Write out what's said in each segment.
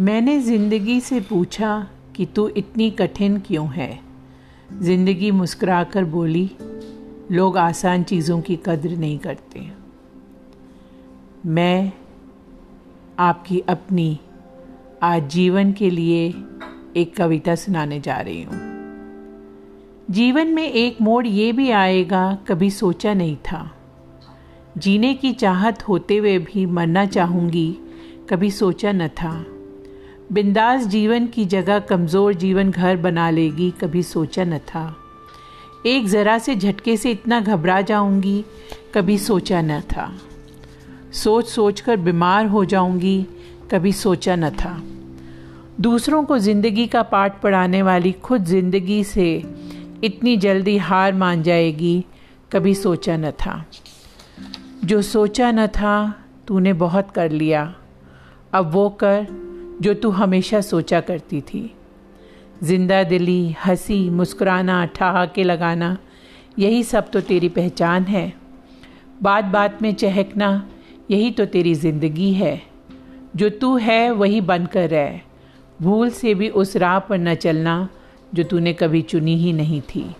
मैंने ज़िंदगी से पूछा कि तू इतनी कठिन क्यों है? ज़िंदगी मुस्कुराकर बोली, लोग आसान चीज़ों की कद्र नहीं करते। मैं आपकी अपनी आज जीवन के लिए एक कविता सुनाने जा रही हूँ। जीवन में एक मोड़ ये भी आएगा, कभी सोचा नहीं था। जीने की चाहत होते हुए भी मरना चाहूँगी, कभी सोचा न था। बिंदास जीवन की जगह कमज़ोर जीवन घर बना लेगी, कभी सोचा न था। एक ज़रा से झटके से इतना घबरा जाऊँगी, कभी सोचा न था। सोच सोच कर बीमार हो जाऊँगी, कभी सोचा न था। दूसरों को ज़िंदगी का पाठ पढ़ाने वाली खुद ज़िंदगी से इतनी जल्दी हार मान जाएगी, कभी सोचा न था। जो सोचा न था, तूने बहुत कर लिया। अब वो कर जो तू हमेशा सोचा करती थी। ज़िंदा दिली, हँसी, मुस्कुराना, ठहाके लगाना, यही सब तो तेरी पहचान है। बात बात में चहकना, यही तो तेरी ज़िंदगी है। जो तू है, वही बनकर रह। भूल से भी उस राह पर न चलना, जो तूने कभी चुनी ही नहीं थी।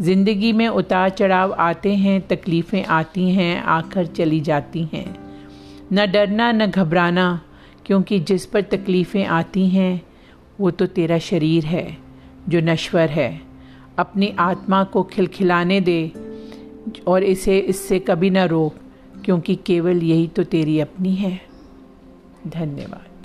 ज़िंदगी में उतार चढ़ाव आते हैं, तकलीफ़ें आती हैं आकर चली जाती हैं। न डरना, न घबराना क्योंकि जिस पर तकलीफ़ें आती हैं, वो तो तेरा शरीर है, जो नश्वर है। अपनी आत्मा को खिलखिलाने दे और इसे, इससे कभी ना रोक, क्योंकि केवल यही तो तेरी अपनी है। धन्यवाद।